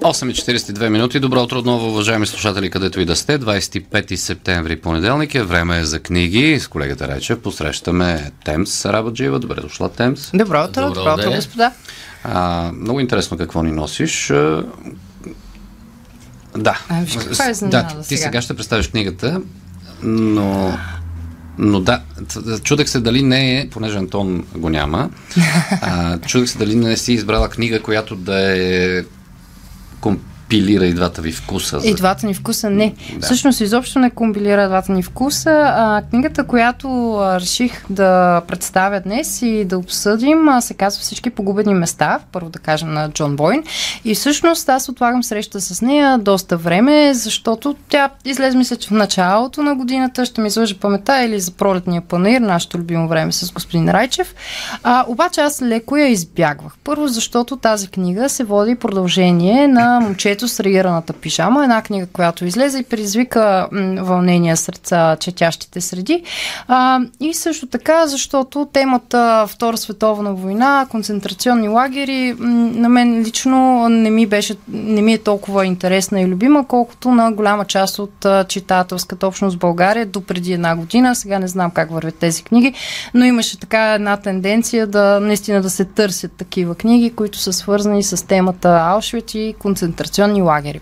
8.42 минути. Добро утро отново, уважаеми слушатели, където и да сте. 25 септември, понеделник е време е за книги. С колегата Речев посрещаме Темс Рабаджиева. Добре дошла, Темс. Добро утро, добро, добро утро, господа. А, много интересно какво ни носиш. Да. А, виж каква е да, ти сега. сега ще представиш книгата, но но да, чудех се дали не е, понеже Антон го няма, а, чудех се дали не си избрала книга, която да е con компилира и двата ви вкуса. За... И двата ни вкуса не. Да. Всъщност изобщо не комбилира двата ни вкуса. А, книгата, която а, реших да представя днес и да обсъдим, а, се казва Всички погубени места, първо да кажем на Джон Бойн. И всъщност аз отлагам среща с нея доста време, защото тя излезе мисля, че в началото на годината ще ми излъжа памета или за пролетния панир, нашето любимо време с господин Райчев. А, обаче аз леко я избягвах. Първо, защото тази книга се води продължение на момчето Детето с раираната пижама, една книга, която излезе и предизвика вълнения сред четящите среди. А, и също така, защото темата Втора световна война, концентрационни лагери, на мен лично не ми, беше, не ми е толкова интересна и любима, колкото на голяма част от читателската общност в България до преди една година. Сега не знам как вървят тези книги, но имаше така една тенденция да наистина да се търсят такива книги, които са свързани с темата Аушвиц и концентрационни концентрационни лагери.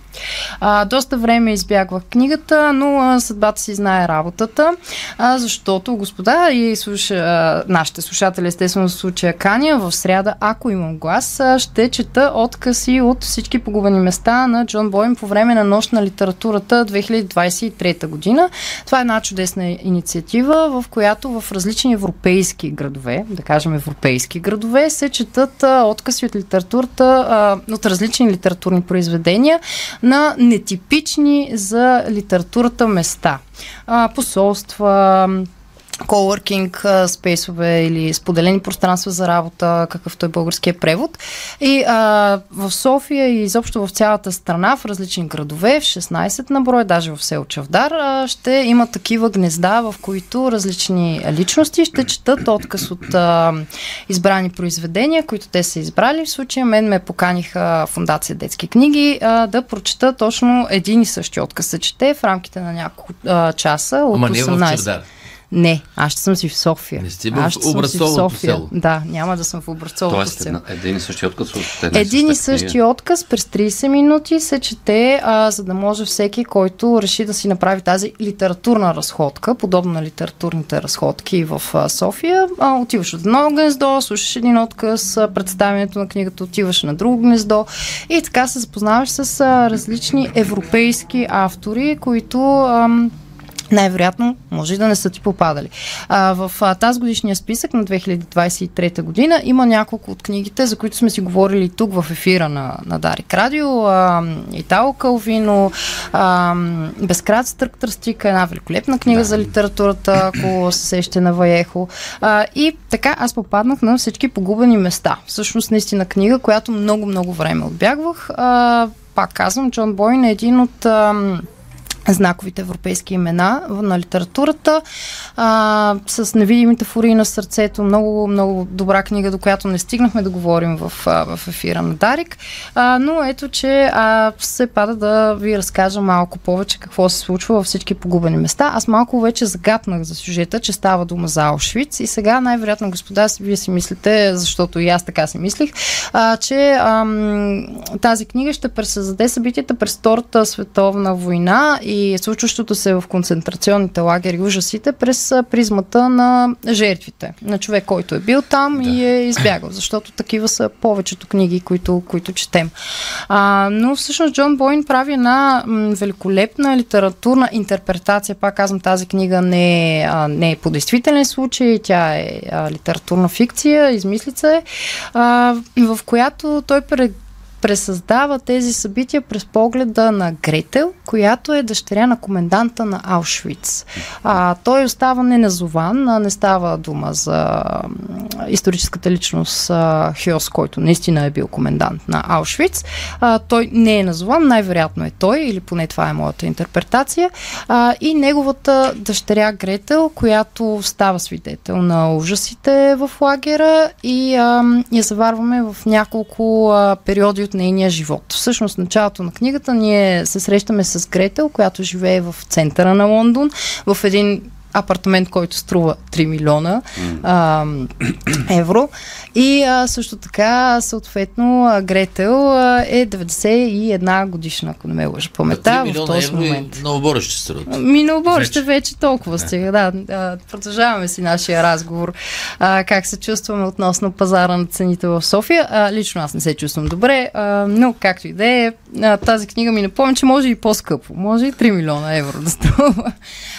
А, доста време избягвах книгата, но а, съдбата си знае работата, а, защото, господа и слуша, а, нашите слушатели, естествено в случая Каня, в сряда, ако имам глас, а, ще чета откъси от всички погубени места на Джон Бойм по време на нощ на литературата 2023 година. Това е една чудесна инициатива, в която в различни европейски градове, да кажем европейски градове, се четат а, откъси от литературата, а, от различни литературни произведения посещения на нетипични за литературата места. Посолства, коворкинг спейсове или споделени пространства за работа, какъвто е българския превод. И а, в София и изобщо в цялата страна, в различни градове, в 16 на брой, даже в село Чавдар, а, ще има такива гнезда, в които различни личности ще четат отказ от а, избрани произведения, които те са избрали. В случая мен ме поканиха Фундация Детски книги а, да прочета точно един и същи отказ се чете в рамките на няколко а, часа от Ама 18. Не не, аз ще съм си в София. Не сте в образцовото село? Да, няма да съм в образцовото Тоест, село. един и същи отказ от една Един и същи отказ през 30 минути се чете, а, за да може всеки, който реши да си направи тази литературна разходка, подобно на литературните разходки в а, София, а, отиваш от едно гнездо, слушаш един отказ, представянето на книгата, отиваш на друго гнездо и така се запознаваш с а, различни европейски автори, които... А, най-вероятно може и да не са ти попадали. А, в а, тази годишния списък на 2023 година има няколко от книгите, за които сме си говорили тук в ефира на, на Дарик Радио. А, Итало Калвино, а, Безкрат Стърк Тръстика, една великолепна книга да. за литературата, ако се сеща на Ваехо. А, и така аз попаднах на всички погубени места. Всъщност наистина книга, която много-много време отбягвах. А, пак казвам, Джон Бойн е един от... А, знаковите европейски имена на литературата, а, с невидимите фури на сърцето. Много, много добра книга, до която не стигнахме да говорим в, в ефира на Дарик. А, но ето, че а, се пада да ви разкажа малко повече какво се случва във всички погубени места. Аз малко вече загатнах за сюжета, че става дума за Аушвиц и сега най-вероятно, господа, вие си мислите, защото и аз така си мислих, а, че а, тази книга ще пресъздаде събитията през Втората световна война и случващото се в концентрационните лагери, ужасите, през призмата на жертвите, на човек, който е бил там да. и е избягал, защото такива са повечето книги, които, които четем. А, но всъщност Джон Бойн прави една великолепна литературна интерпретация. Пак казвам, тази книга не е, а, не е по действителен случай, тя е а, литературна фикция, измислица е, а, в която той пред пресъздава тези събития през погледа на Гретел, която е дъщеря на коменданта на Аушвиц. А, той остава неназован, не става дума за историческата личност а, Хиос, който наистина е бил комендант на Аушвиц. А, той не е назован, най-вероятно е той, или поне това е моята интерпретация. А, и неговата дъщеря Гретел, която става свидетел на ужасите в лагера и а, я заварваме в няколко а, периоди от нейния живот. Всъщност, началото на книгата ние се срещаме с Гретел, която живее в центъра на Лондон, в един апартамент, който струва 3 милиона а, евро. И а, също така, съответно, Гретел а, е 91 годишна, ако не ме лъжа паметта, в този момент. Новоборище струва. Ми новоборище вече, вече толкова стига, да. А, продължаваме си нашия разговор. А, как се чувстваме относно пазара на цените в София. А, лично аз не се чувствам добре, а, но както и да е, тази книга ми напомня, че може и по-скъпо. Може и 3 милиона евро да струва.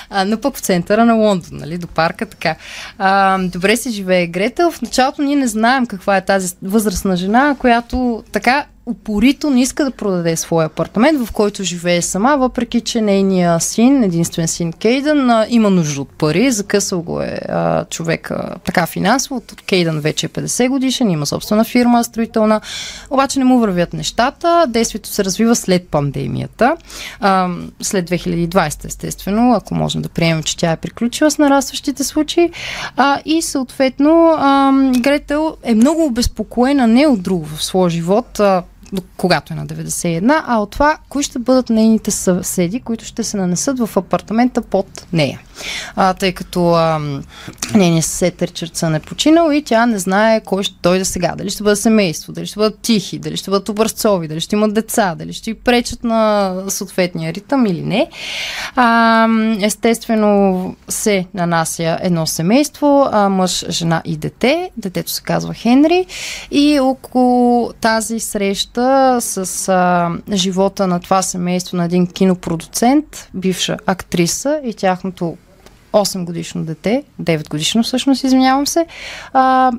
А, но пък в центъра на Лондон, нали, до парка, така. А, добре се живее Гретел. В началото ние не знаем каква е тази възрастна жена, която така упорито не иска да продаде своя апартамент, в който живее сама, въпреки че нейния син, единствен син Кейдън, има нужда от пари, закъсал го е а, човек а, така финансово. Кейдън вече е 50 годишен, има собствена фирма строителна, обаче не му вървят нещата. Действието се развива след пандемията, а, след 2020 естествено, ако можем да приемем, че тя е приключила с нарастващите случаи. А, и съответно а, Гретел е много обезпокоена не от друго в своя живот, когато е на 91, а от това, кои ще бъдат нейните съседи, които ще се нанесат в апартамента под нея. А, тъй като а, нейният съсед Ричардсън е починал и тя не знае кой ще дойде сега. Дали ще бъде семейство, дали ще бъдат тихи, дали ще бъдат образцови, дали ще имат деца, дали ще пречат на съответния ритъм или не. А, естествено се нанася едно семейство, а, мъж, жена и дете. Детето се казва Хенри и около тази среща с а, живота на това семейство на един кинопродуцент, бивша актриса и тяхното 8 годишно дете, 9 годишно всъщност, извинявам се, а,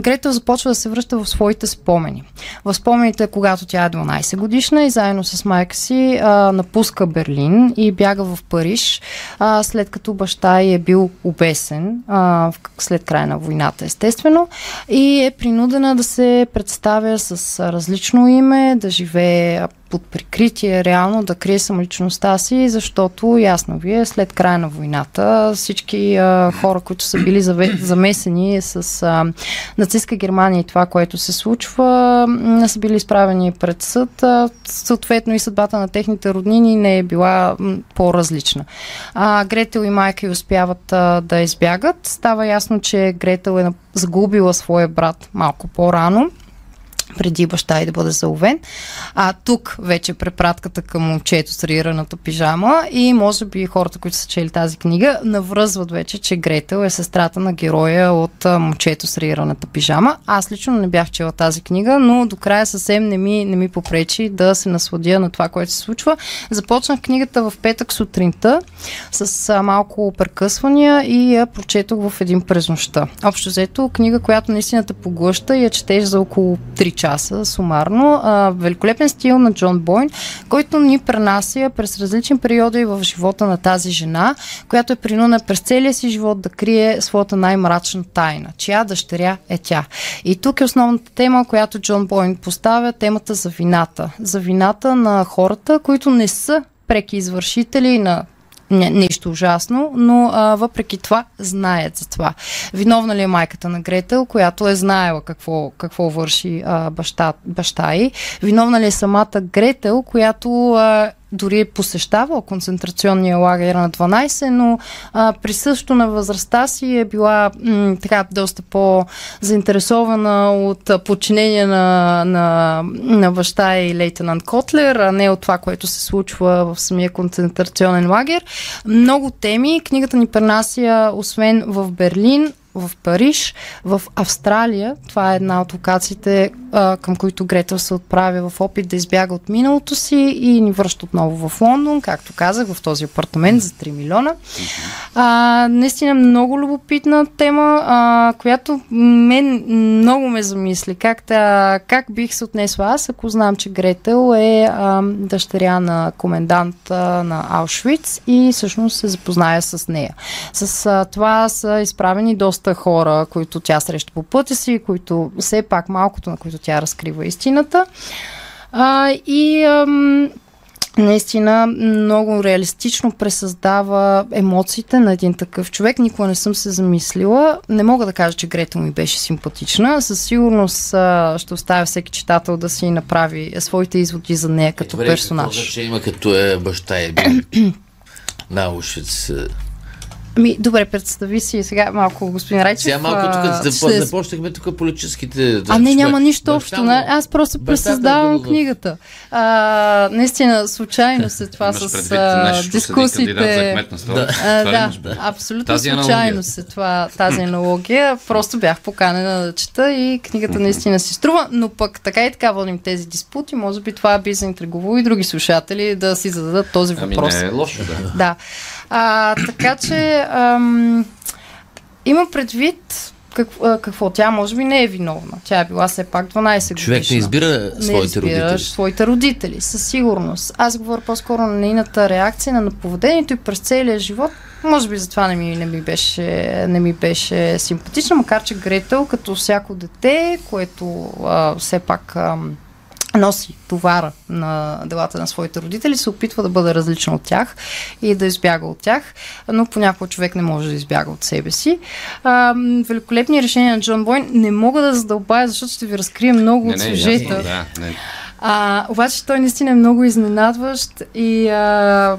Гретел започва да се връща в своите спомени. В спомените, когато тя е 12 годишна и заедно с майка си а, напуска Берлин и бяга в Париж, а, след като баща й е бил обесен а, след края на войната, естествено, и е принудена да се представя с различно име, да живее под прикритие реално да крие самоличността си, защото ясно ви е, след края на войната всички а, хора, които са били замесени с а, нацистска Германия и това, което се случва, не са били изправени пред съд. А, съответно и съдбата на техните роднини не е била м, по-различна. А, Гретел и майка й успяват а, да избягат. Става ясно, че Гретел е загубила своя брат малко по-рано преди баща и да бъде заловен. А тук вече препратката към момчето с рираната пижама и може би хората, които са чели тази книга, навръзват вече, че Гретел е сестрата на героя от момчето с рираната пижама. Аз лично не бях чела тази книга, но до края съвсем не ми, не ми попречи да се насладя на това, което се случва. Започнах книгата в петък сутринта с малко прекъсвания и я прочетох в един през нощта. Общо взето, книга, която наистина те поглъща и я четеш за около 3 часа сумарно. А, великолепен стил на Джон Бойн, който ни пренася през различни периоди в живота на тази жена, която е принудена през целия си живот да крие своята най-мрачна тайна. Чия дъщеря е тя. И тук е основната тема, която Джон Бойн поставя, темата за вината. За вината на хората, които не са преки извършители на не, нещо ужасно, но а, въпреки това знаят за това. Виновна ли е майката на Гретел, която е знаела какво, какво върши а, баща, баща й? Виновна ли е самата Гретел, която а, дори е посещавала концентрационния лагер на 12, но а, присъщо на възрастта си е била м, така доста по-заинтересована от подчинение на, на, на баща и лейтенант Котлер, а не от това, което се случва в самия концентрационен лагер. Много теми. Книгата ни пренася, освен в Берлин, в Париж, в Австралия. Това е една от локациите, към които Гретел се отправя в опит да избяга от миналото си и ни връща отново в Лондон, както казах, в този апартамент за 3 милиона. А, наистина много любопитна тема, а, която мен много ме замисли. Как, да, как бих се отнесла аз, ако знам, че Гретел е а, дъщеря на комендант а, на Аушвиц и всъщност се запозная с нея. С а, това са изправени доста хора, които тя среща по пътя си, които все пак малкото, на които тя разкрива истината. А, и ам, наистина много реалистично пресъздава емоциите на един такъв човек. Никога не съм се замислила. Не мога да кажа, че Грета ми беше симпатична. Със сигурност а, ще оставя всеки читател да си направи своите изводи за нея като Добре, персонаж. Какво значение има като е баща е на Аушвиц? Ами, добре, представи си сега малко, господин Райчев. Сега малко а, тук ще- да започнахме тук политическите... А не, няма нищо Баща общо. му- не? Аз просто е пресъздавам книгата. А, наистина, случайно се това Имаш с предвид дискусиите. А, ли да, абсолютно Тази случайно се това, тази аналогия. Просто бях поканена да чета и книгата наистина си струва, но пък така и така водим тези диспути. Може би това би заинтригувало и други слушатели да си зададат този Ами въпрос. не е лошо, да. Да. А, така че ам, има предвид какво, какво тя може би не е виновна. Тя е била все пак 12 годишна. Човек не избира Не своите избираш родители. своите родители, със сигурност. Аз говоря по-скоро на нейната реакция, на поведението и през целия живот. Може би затова не ми, не ми, беше, не ми беше симпатична, макар че Гретел, като всяко дете, което а, все пак а, носи товара на делата на своите родители, се опитва да бъде различна от тях и да избяга от тях, но понякога човек не може да избяга от себе си. А, великолепни решения на Джон Бойн не мога да задълбая, защото ще ви разкрия много Не, от не, сюжета. ясно, да. Не. А, обаче той наистина е много изненадващ и а,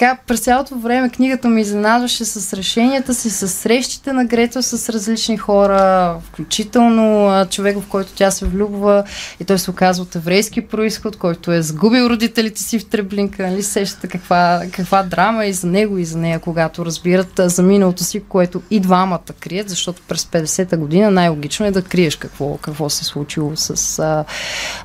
така през цялото време книгата ми изненадваше с решенията си, с срещите на Гретел с различни хора, включително човек, в който тя се влюбва и той се оказва от еврейски происход, който е сгубил родителите си в Треблинка. Нали сещате каква, каква драма и за него и за нея, когато разбират за миналото си, което и двамата крият, защото през 50-та година най-логично е да криеш какво, какво се е случило с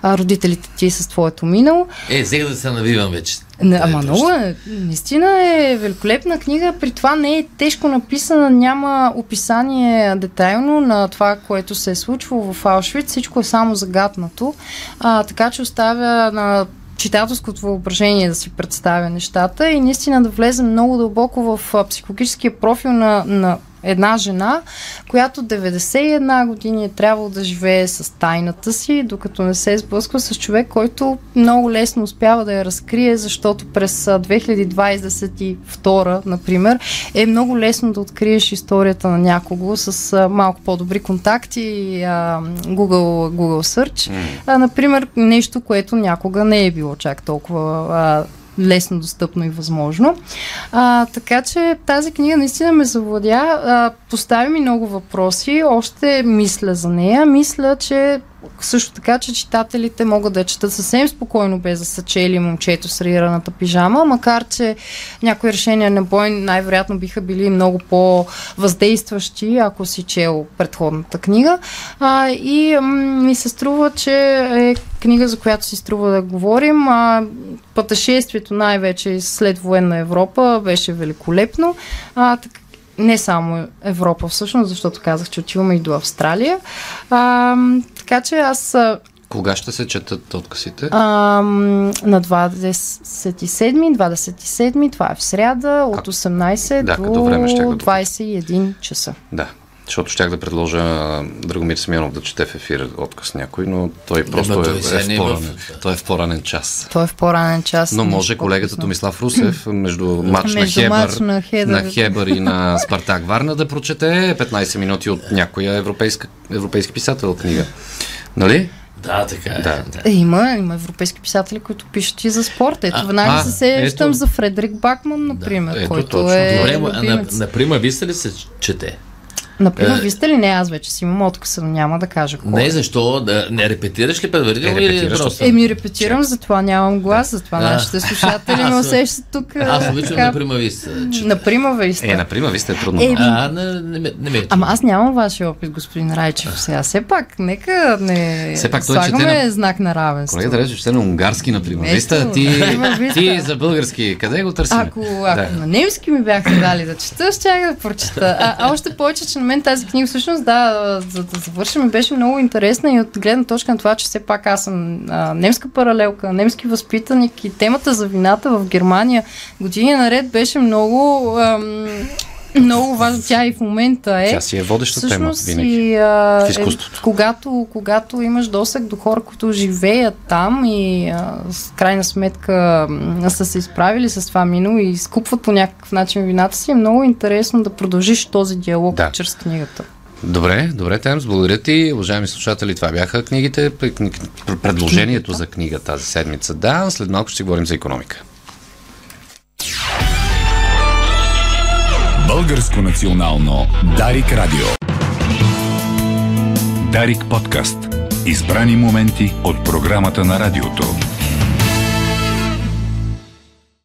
а, родителите ти и с твоето минало. Е, взех да се навивам вече. Не, ама е много е. Наистина е великолепна книга, при това не е тежко написана, няма описание детайлно на това, което се е случвало в Аушвиц, всичко е само загатнато, а, така че оставя на читателското въображение да си представя нещата и наистина да влезе много дълбоко в психологическия профил на, на една жена, която 91 години е трябвало да живее с тайната си, докато не се сблъсква с човек, който много лесно успява да я разкрие, защото през а, 2022, например, е много лесно да откриеш историята на някого с малко по-добри контакти и Google, Google Search. А, например, нещо, което някога не е било чак толкова а, лесно достъпно и възможно. А, така че тази книга наистина ме завладя. А, постави ми много въпроси. Още мисля за нея. Мисля, че също така, че читателите могат да четат съвсем спокойно, без да са чели момчето с рираната пижама, макар че някои решения на бой най-вероятно биха били много по-въздействащи, ако си чел предходната книга. А, и ми се струва, че е книга, за която си струва да говорим. А, пътешествието най-вече след военна Европа беше великолепно. А, така, не само Европа всъщност, защото казах, че отиваме и до Австралия. А, така че аз а, Кога ще се четат откъсите? ам, на 27, 27, това е в сряда, от 18 Да, до го- 21 часа. Да. Защото щях да предложа Драгомир Смирнов да чете в ефир отказ някой, но той просто ма е, той е, не е в в- по-ранен, той е в по-ранен час. Той е в по-ранен час. Но може колегата. Томислав Русев между матч на Хебър, мач на Хедър. на Хебър и на Спартак Варна да прочете 15 минути от някоя европейска, европейски писател книга. Нали? Да, така е. Да. Е, има, има европейски писатели, които пишат и за спорт. Ето, А, веднага а, се сещам ето. за Фредерик Бакман, например, ето, който точно. е Добре, на, любимец. на Прима Виста ли се чете? Например, Е. вие сте ли не, аз вече си имам откъса, но няма да кажа кой. Не, защо? Да, не репетираш ли предварително Е, или просто? Еми, репетирам, затова нямам глас, затова А. нашите слушатели ме Аз- усещат тук. Аз обичам така, на примавист. На примава сте. Е, например, вие сте трудно. Е, А, не, не, ме- не ме е Ама аз нямам вашия опит, господин Райчев. Сега, все пак, нека не Все пак той слагаме чете на- знак на равенство. Колегата рече, че на унгарски, например. Ето, Виста, ти, ти за български. Къде го търсим? Ако, ако на немски ми бяхте дали да чета, щях да прочета. А, а още повече, че мен тази книга всъщност, да, за да завършим, беше много интересна и от гледна точка на това, че все пак аз съм а, немска паралелка, немски възпитаник и темата за вината в Германия години наред беше много ам, много важна. Тя и в момента е. Тя си е водеща тема Всъщност винаги. и, а, в изкуството. Е, когато, когато имаш досег до хора, които живеят там и а, с крайна сметка са се изправили с това минало и изкупват по някакъв начин вината си, е много интересно да продължиш този диалог Да. чрез книгата. Добре, добре, Темс, благодаря ти. Уважаеми слушатели, това бяха книгите, предложението за книга тази седмица. Да, след малко ще говорим за економика. Българско национално Дарик Радио. Дарик подкаст. Избрани моменти от програмата на радиото.